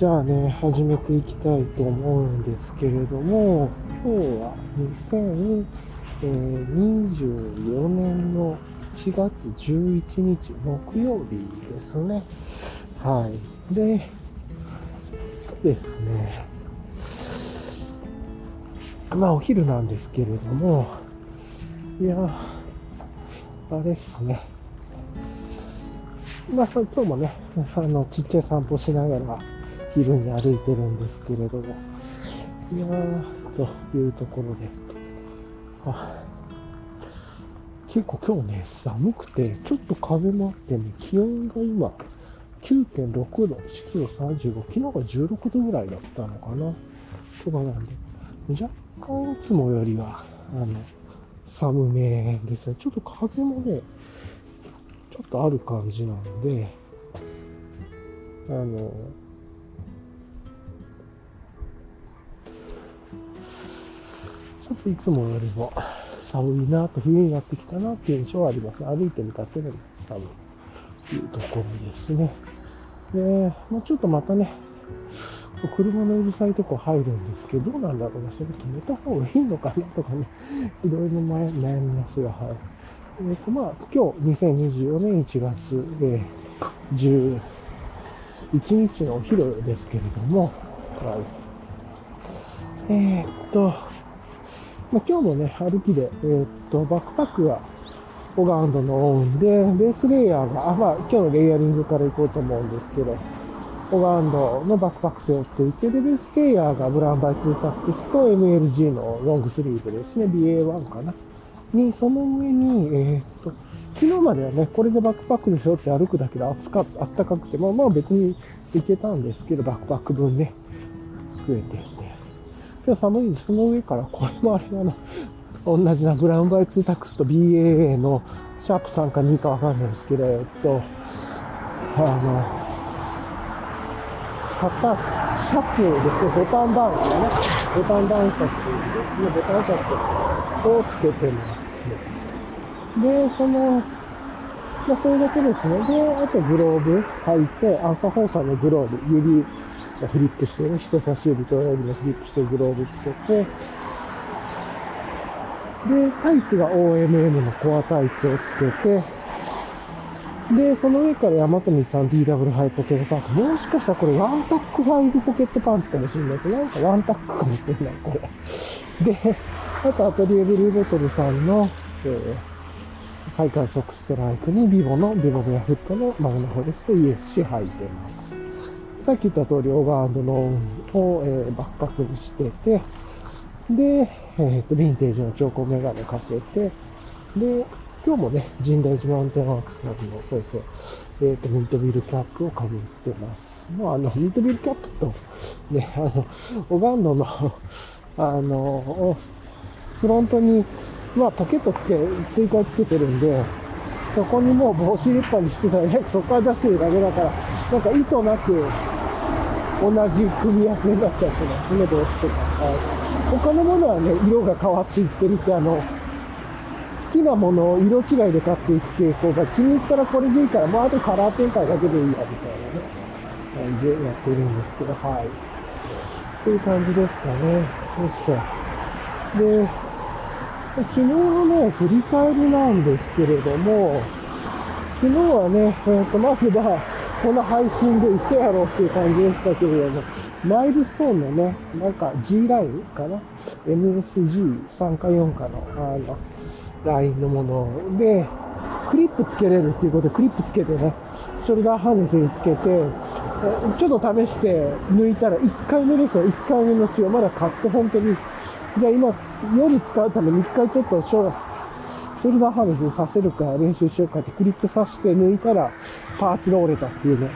じゃあね、始めていきたいと思うんですけれども、今日は2024年の1月11日木曜日ですね。はい。で、とですね、まあお昼なんですけれども、いや、あれっすね。まあ、今日もね、あの、ちっちゃい散歩しながら昼に歩いてるんですけれども、いやー、というところで、あ結構今日ね、寒くて、ちょっと風もあってね、気温が今、9.6度、湿度35、昨日が16度ぐらいだったのかな、とかなんで、若干いつもよりは、あの、寒めですね。ちょっと風もね、ちょっとある感じなんで、あの、いつもよりも寒いなと、冬になってきたなっていう印象はあります。歩いてみたけでも寒いというところですね。で、まあ、ちょっとまたね、車のうるさいとこ入るんですけど、どうなんだろうな、それ止めた方がいいのかなとかね、いろいろ悩みますが、はい。えっ、ー、と、まあ、今日、2024年1月、えー、11日のお昼ですけれども、はい。えっ、と、まあ、今日もね、歩きで、えっ、と、バックパックが、オガンドのオンで、ベースレイヤーが、あ、まあ、今日のレイヤリングから行こうと思うんですけど、オガンドのバックパック背負っていて、で、ベースレイヤーがブランバイツータックスと MLG のロングスリーブですね、BA1 かな。に、その上に、えー、っと、昨日まではね、これでバックパックでしょって歩くだけで暑かった、あったかくて、まあまあ別に行けたんですけど、バックパック分ね、増えて。今日寒いで。その上から、これもあれあの、同じなブラウンバイツータックスと BAA のシャープ3か2かわかんないですけど、えっと、あの、買ったシャツですね、ボタンダウンね、ボタンダウンシャツですね、ボタンシャツをつけてます。で、その、まあ、それだけですね。で、あとグローブ履いて、朝放送のグローブ、指フリップしてる、人差し指と親指のフリップしてグローブつけて、で、タイツが OMM のコアタイツをつけて、で、その上から大和道さん DW ハイポケットパンツ。もしかしたらこれワンタック5ポケットパンツかもしれないです。なんかワンタックかもしれない、これ。で、あとアトリエブルーボトルさんの、えーハイカーソックストライクにビボの、ビボベアフットのマグナフォレスト ESC 入ってます。さっき言った通り、オーバーノーを、えー、バックパックにしてて、で、えっ、ー、と、ヴィンテージの調光メガネかけて、で、今日もね、神代寺マウンテンワークスの、そうそう、えっ、ー、と、ミートビルキャップをかぶってます。もうあの、ミートビルキャップと、ね、あの、オガンドのあの、フロントにまあ、ポケットつけ、追加つけてるんで、そこにもう帽子立派にしてたら、そこから出してるだけだから、なんか意図なく、同じ組み合わせになったりしますね、帽子とか。はい、他のものはね、色が変わっていってるって、あの、好きなものを色違いで買っていって、こうが気に入ったらこれでいいから、もうあとカラー展開だけでいいや、みたいなね、感じでやってるんですけど、はい。っていう感じですかね。よいしょ。で、昨日のね、振り返りなんですけれども、昨日はね、えー、とまずは、この配信で一緒やろうっていう感じでしたけれども、マイルストーンのね、なんか G ラインかな ?MSG3 か4かの、あの、ラインのもので、クリップつけれるっていうことで、クリップつけてね、ショルダーハーネスにつけて、ちょっと試して抜いたら、1回目ですよ、1回目の使用、まだ買って本当に。じゃあ今、夜使うために一回ちょっとショショルダーハーネスさせるか練習しようかってクリップさして抜いたらパーツが折れたっていうね。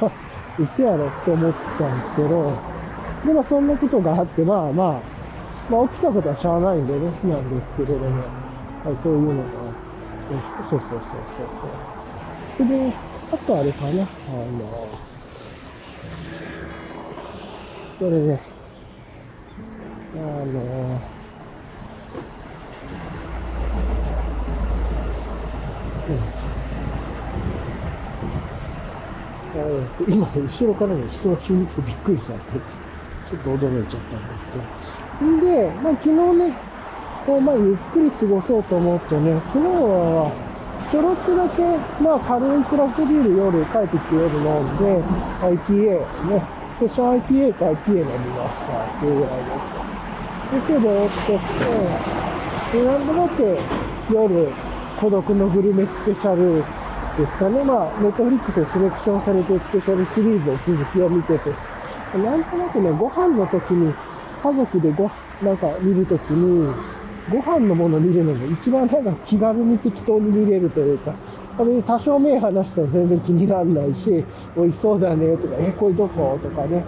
嘘やろって思ったんですけど、で、まあそんなことがあって、まあまあ、まあ起きたことはしゃあないんでね、なんですけれども、はい、そういうのがあって、そうそうそうそうそう。で、あとあれかな、あの、これね、あのうん、えーと今ね、後ろからね、人が急に来てびっくりしちゃって、ちょっと驚いちゃったんですけど。んで、まあ昨日ね、こう、まあゆっくり過ごそうと思ってね、昨日は、ちょろっとだけ、まあ軽いクラフトビール夜、帰ってきて夜飲んで、IPA ね、セッション IPA と IPA 飲みましたっていうぐらいです。で、けど、ぼーっとして、で、なんとなく夜、孤独のグルメスペシャルですかね。まあ、ネットフリックスでセレクションされてるスペシャルシリーズの続きを見てて、なんとなくね、ご飯の時に、家族でご、なんか見る時に、ご飯のもの見るのが一番なんか気軽に適当に見れるというか、多少目離しても全然気にならないし、美味しそうだねとか、え、これどことかね。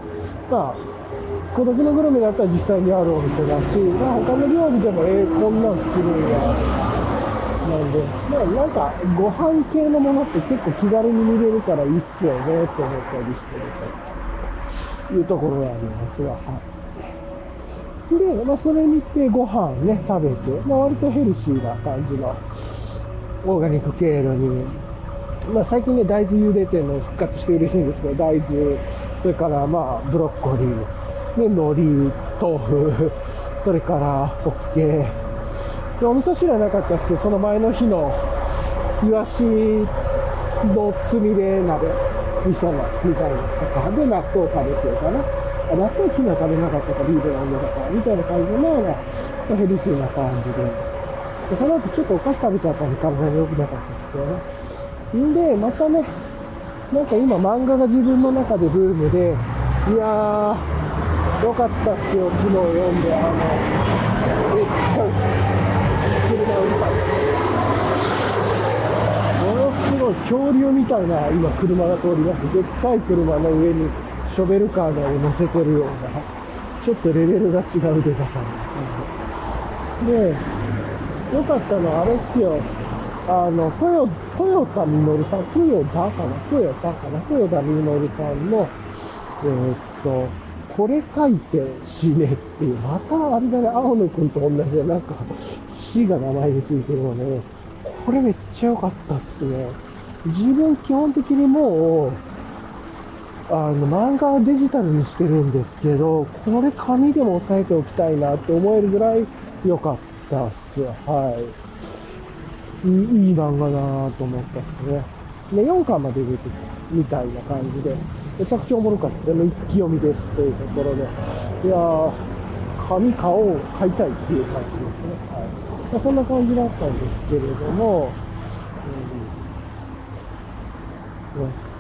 まあ、孤独のグルメだったら実際にあるお店だし、まあ他の料理でも、えこんなん作るんや、なんで、まあなんかご飯系のものって結構気軽に見れるからいいっすよね、と思ったりしてるというところがありますが、はい。で、まあ、それ見てご飯ね、食べて、まあ、割とヘルシーな感じのオーガニック経路に、まあ、最近ね、大豆茹でてるの復活して嬉しいんですけど、大豆、それからまあ、ブロッコリー、で、海苔、豆腐、それからホッケーで、お味噌汁はなかったですけど、その前の日のイワシのつみれ鍋、味噌のみたいなとか、で、納豆食べてるかな。納豆昨日食べなかったからビール飲んでたから、みたいな感じの、まあ、ヘルシーな感じで。でその後ちょっとお菓子食べちゃったんで体に良くなかったんですけどね。んで、またね、なんか今漫画が自分の中でブームで、いやー、よかったっすよ、昨日読んで、あの、めっちゃ、恐竜みたいな今車が通ります。でっかい車の上にショベルカーが乗せてるような、ちょっとレベルが違うデカさで、よかったのはあれっすよ。あの、トヨ、トヨタミノルさん、トヨタかな？トヨタかな？トヨタミノルさんの、えーっと、これ書いて死ねっていう、またあれだね、青野くんと同じで、なんか、死が名前についてるのね、これめっちゃ良かったっすね。自分基本的にもう、あの、漫画はデジタルにしてるんですけど、これ紙でも押さえておきたいなって思えるぐらい良かったっす。はい。いいい漫画だなと思ったっすね。で、4巻まで出てるみたいな感じで、めちゃくちゃおもろかったでも一気読みですというところで、いやー、紙買おう、買いたいっていう感じですね。はい。まあ、そんな感じだったんですけれども、うんね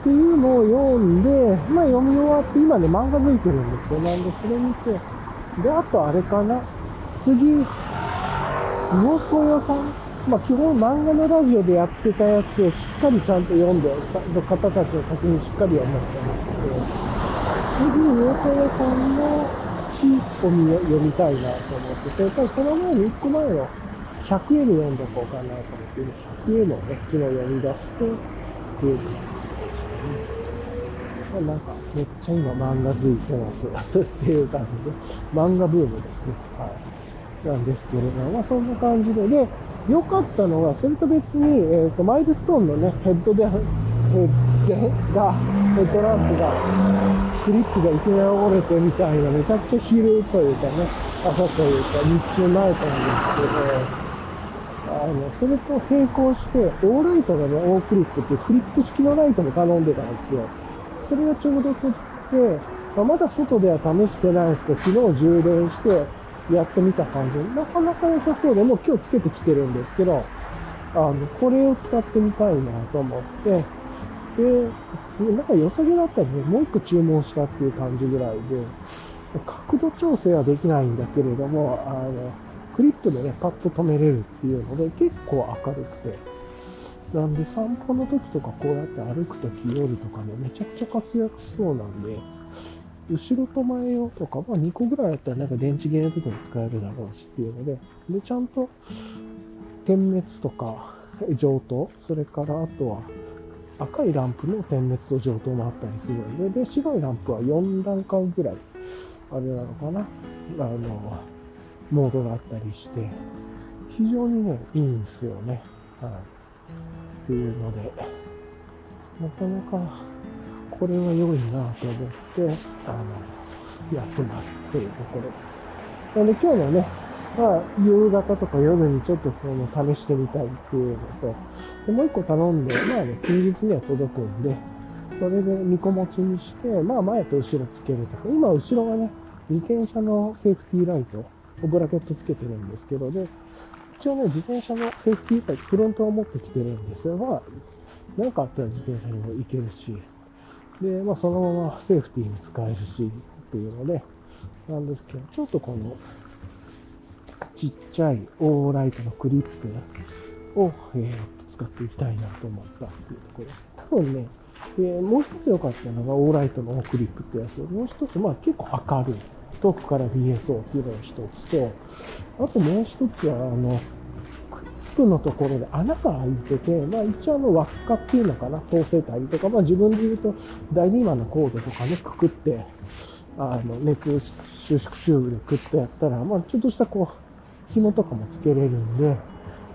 っていうのを読んで、まあ読み終わって、今ね、漫画付いてるんですよ。なんで、それ見て、で、あとあれかな。次、魚豊さん。まあ基本漫画のラジオでやってたやつをしっかりちゃんと読んで、さの方たちを先にしっかり読もうと思って、次、魚豊さんの地を読みたいなと思ってて、やっぱりその前に1個前の 100A の読んどこうかなと思って、100A のをね、昨日読み出して、っていうまあなんか、めっちゃ今漫画付いてます っていう感じで、漫画ブームですね。はい。なんですけれども、まあそんな感じで、で、良かったのは、それと別に、えっ、と、マイルストーンのね、ヘッドで、ヘッでが、ヘッドランプが、クリップがいきなり折れてみたいな、めちゃくちゃ昼というかね、朝というか、日中前なんですけど、あの、それと並行して、オーライトがね、オークリップっていうクリップ式のライトも頼んでたんですよ。それがちょうど取って、まあ、まだ外では試してないんですけど、昨日充電してやってみた感じで、なかなか良さそうで、もう今日つけてきてるんですけど、あの、これを使ってみたいなと思って、で、なんか良さげだったんで、もう一個注文したっていう感じぐらいで、角度調整はできないんだけれども、あの、クリップでね、パッと止めれるっていうので、結構明るくて、なんで散歩の時とかこうやって歩く時夜とかね、めちゃくちゃ活躍しそうなんで、後ろと前用とか、まあ2個ぐらいあったらなんか電池切れの時に使えるだろうしっていうので、で、ちゃんと点滅とか上等、それからあとは赤いランプの点滅と上等もあったりするんで、で、白いランプは4段階ぐらい、あれなのかな、あの、モードがあったりして、非常にね、いいんですよね。はい。っていうので、なかなかこれは良いなと思って、あの、やってますっていうところです。なので今日のね、まあ、夕方とか夜にちょっとこの試してみたいっていうのと、でもう一個頼んで、まあね、休日には届くんで、それで2個持ちにして、まあ前と後ろつけるとか、今後ろがね、自転車のセーフティーライト、ブラケットつけてるんですけど、で、一応ね、自転車のセーフティーライ、フロントを持ってきてるんですよ。まあ、何かあったら自転車にも行けるし、で、まあそのままセーフティーに使えるし、っていうので、なんですけど、ちょっとこの、ちっちゃいオーライトのクリップを、えー、使っていきたいなと思ったっていうところです。多分ね、えー、もう一つ良かったのがオーライトのクリップってやつ。もう一つ、まあ結構明るい。遠くから DSO っていうのが一つと、あともう一つは、あの、クリップのところで穴が開いてて、まあ一応あの輪っかっていうのかな、統制体とか、まあ自分で言うと第2番のコードとかね、くくって、あの、熱収縮チューブでクッとやったら、まあちょっとしたこう、紐とかもつけれるんで、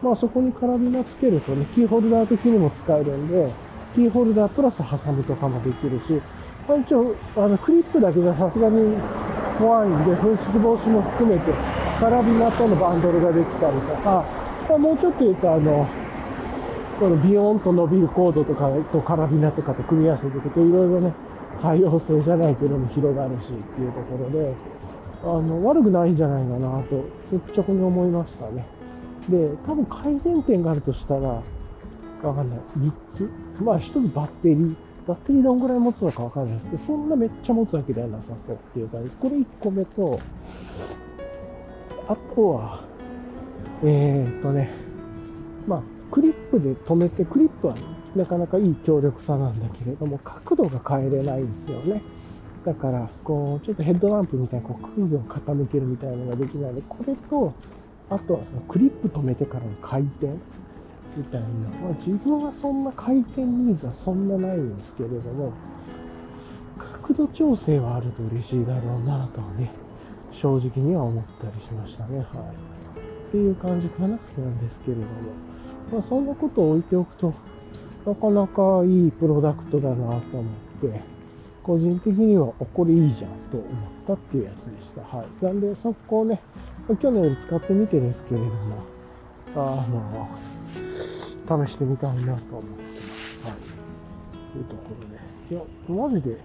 まあそこにカラビナつけるとね、キーホルダー的にも使えるんで、キーホルダープラスハサミとかもできるし、まあ、一応、あの、クリップだけじゃさすがに怖いんで、紛失防止も含めて、カラビナとのバンドルができたりとか、ま、もうちょっと言うと、あの、このビヨーンと伸びるコードとかとカラビナとかと組み合わせていくと、いろいろね、多様性じゃないけども広がるしっていうところで、あの、悪くないんじゃないかなと、率直に思いましたね。で、多分改善点があるとしたら、わかんない。3つ？まあ、1つバッテリー。バッテリーどんぐらい持つのかわかんないですけど、そんなめっちゃ持つわけではなさそうっていう感じ。これ1個目と、あとは、えー、っとね、まあ、クリップで止めて、クリップはなかなかいい強力さなんだけれども、角度が変えれないんですよね。だから、こう、ちょっとヘッドランプみたいな、こう、角度を傾けるみたいなのができないので、これと、あとはそのクリップ止めてからの回転。みたいな、まあ、自分はそんな回転ニーズはそんなないんですけれども、角度調整はあると嬉しいだろうなとはね、正直には思ったりしましたね。はい。っていう感じかな、なんですけれども。まあ、そんなことを置いておくと、なかなかいいプロダクトだなと思って、個人的には、これいいじゃんと思ったっていうやつでした。はい。なんで、そこをね、去年より使ってみてですけれども、あの、試してみたいなと思ってます。はい。というところで。いや、マジで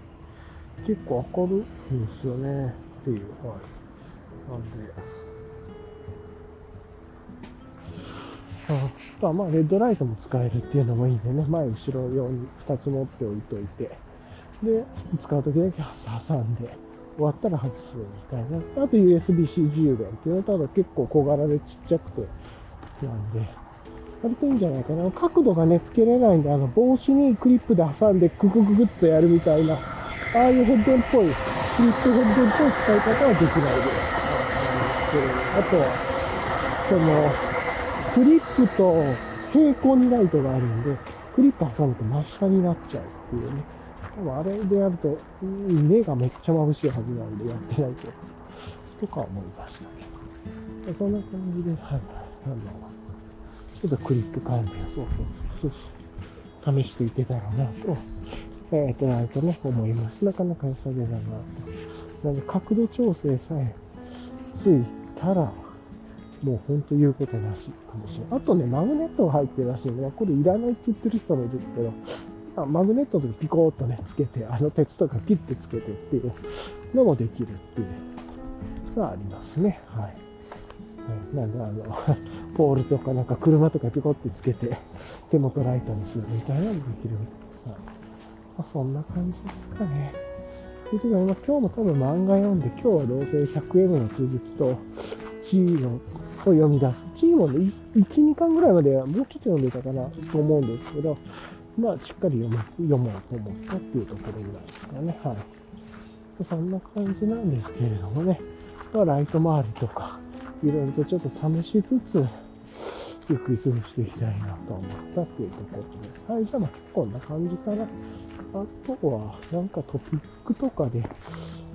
結構明るいんですよね。っていう。はい。なんで。あとはまあ、レッドライトも使えるっていうのもいいんでね。前、後ろ用に2つ持っておいといて。で、使うときだけ挟んで、終わったら外すみたいな。あと USB-C 充電っていうのはただ結構小柄でちっちゃくて、なんで、割といいんじゃないかな。角度がね、つけれないんで、あの、帽子にクリップで挟んで、ククククっとやるみたいな、ああいうヘッドンっぽい、クリップヘッドンっぽい使い方はできないです。あとは、その、クリップと平行にライトがあるんで、クリップ挟むと真下になっちゃうっていうね。多分あれでやると、目がめっちゃ眩しいはずなんでやってないと、とか思いましたけど。そんな感じで、はい、あの、ちょっとクリップ関連、そうそうそうそう、試していけたらなと、えっ、ー、と、なんとね、思います。なかなか良さげだなと。なので、角度調整さえついたら、もうほんと言うことなしかもしれない。あとね、マグネットが入ってるらしいのは、これいらないって言ってる人もいるけど、あマグネットとかピコーっとね、つけて、あの鉄とかピッてつけてっていうのもできるっていうのはありますね。はい。なんであの、ポールとかなんか車とかピコってつけて手元ライトにするみたいなのもできるみたいです。まあ、そんな感じですかね。ということで、今今日も多分漫画読んで、今日はどうせ 100M の続きと、チームを読み出す。チームの1、2巻ぐらいまではもうちょっと読んでたかなと思うんですけど、まあ、しっかり読もう読もうと思ったっていうところぐらいですかね。はい。そんな感じなんですけれどもね。まあ、ライト周りとか、いろいろとちょっと試しつつ、ゆっくり過ごしていきたいなと思ったっていうところです。はい、じゃあまあこんな感じかな。あとは、なんかトピックとかで、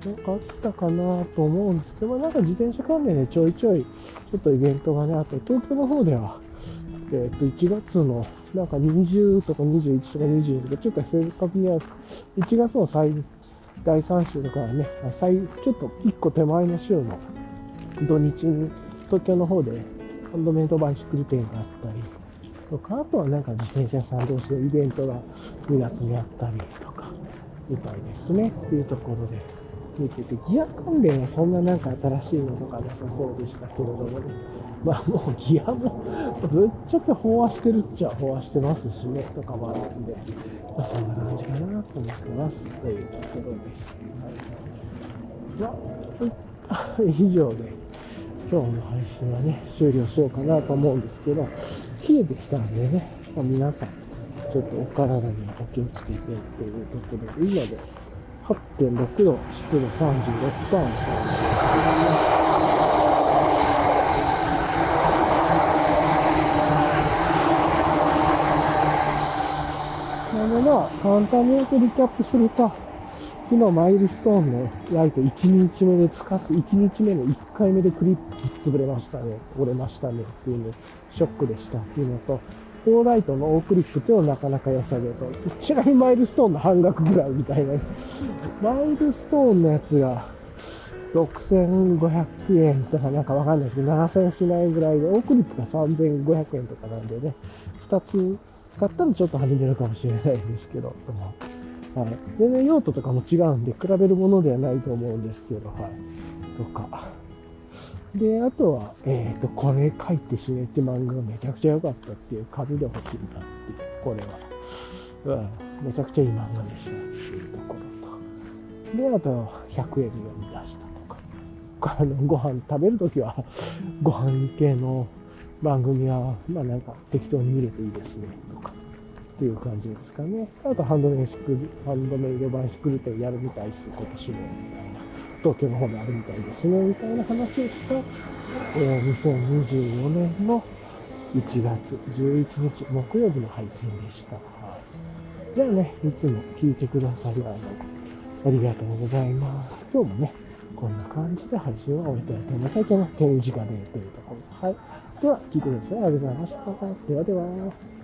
なんかあったかなと思うんですけど、なんか自転車関連でちょいちょい、ちょっとイベントがね、あと東京の方では、えっ、ー、と、1月のなんか20とか21とか22とか、ちょっと正確には、1月の最、第3週とかはね、最、ちょっと1個手前の週の土日に東京の方でハンドメイドバイシクル展があったりとか、あとはなんか自転車さん同士のイベントが2月にあったりとか、みたいですね。っていうところで見てて、ギア関連はそんななんか新しいのとかなさそうでしたけれどもね。まあもうギアもぶっちゃけ飽和してるっちゃ飽和してますしね、とかもあるんで、まあそんな感じかなと思ってます。というところです。はい。まあ、以上で今日の配信はね、終了しようかなと思うんですけど、冷えてきたんでね、まあ、皆さん、ちょっとお体にお気をつけてっていうところで、今で8.6度、湿度36%。なのまあ、簡単に言うとリキャップすると、昨日マイルストーンのライト1日目で使って、1日目の1回目でクリップ潰れましたね、折れましたねっていうね、ショックでしたっていうのと、フローライトのオークリップっていうのはなかなか良さげと、ちなみにマイルストーンの半額ぐらいみたいな、マイルストーンのやつが、6500円とかなんかわかんないですけど、7000円しないぐらいで、オークリップが3500円とかなんでね、2つ買ったらちょっとはみ出るかもしれないですけど、はい。全然用途とかも違うんで、比べるものではないと思うんですけど、はい。とか。で、あとは、えっ、ー、と、これ書いて死ねって漫画がめちゃくちゃ良かったっていう、紙で欲しいなっていう、これは。うん。めちゃくちゃいい漫画でしたっていうところと。で、あと、100円で読み出したとか。あの、ご飯食べるときは、ご飯系の番組は、まあなんか適当に見れていいですね、とか。っていう感じですかね。あと、ハンドメイシクル、ハンドメイドバイシクル店やるみたいです、今年も、みたいな。東京の方であるみたいですね、みたいな話をした、えー、2024年の1月11日木曜日の配信でした。じゃあね、いつも聞いてくださりあの、ありがとうございます。今日もね、こんな感じで配信を終えたいと思います。最近は手短でというところ。はい。では、聞いてください。ありがとうございました。ではでは。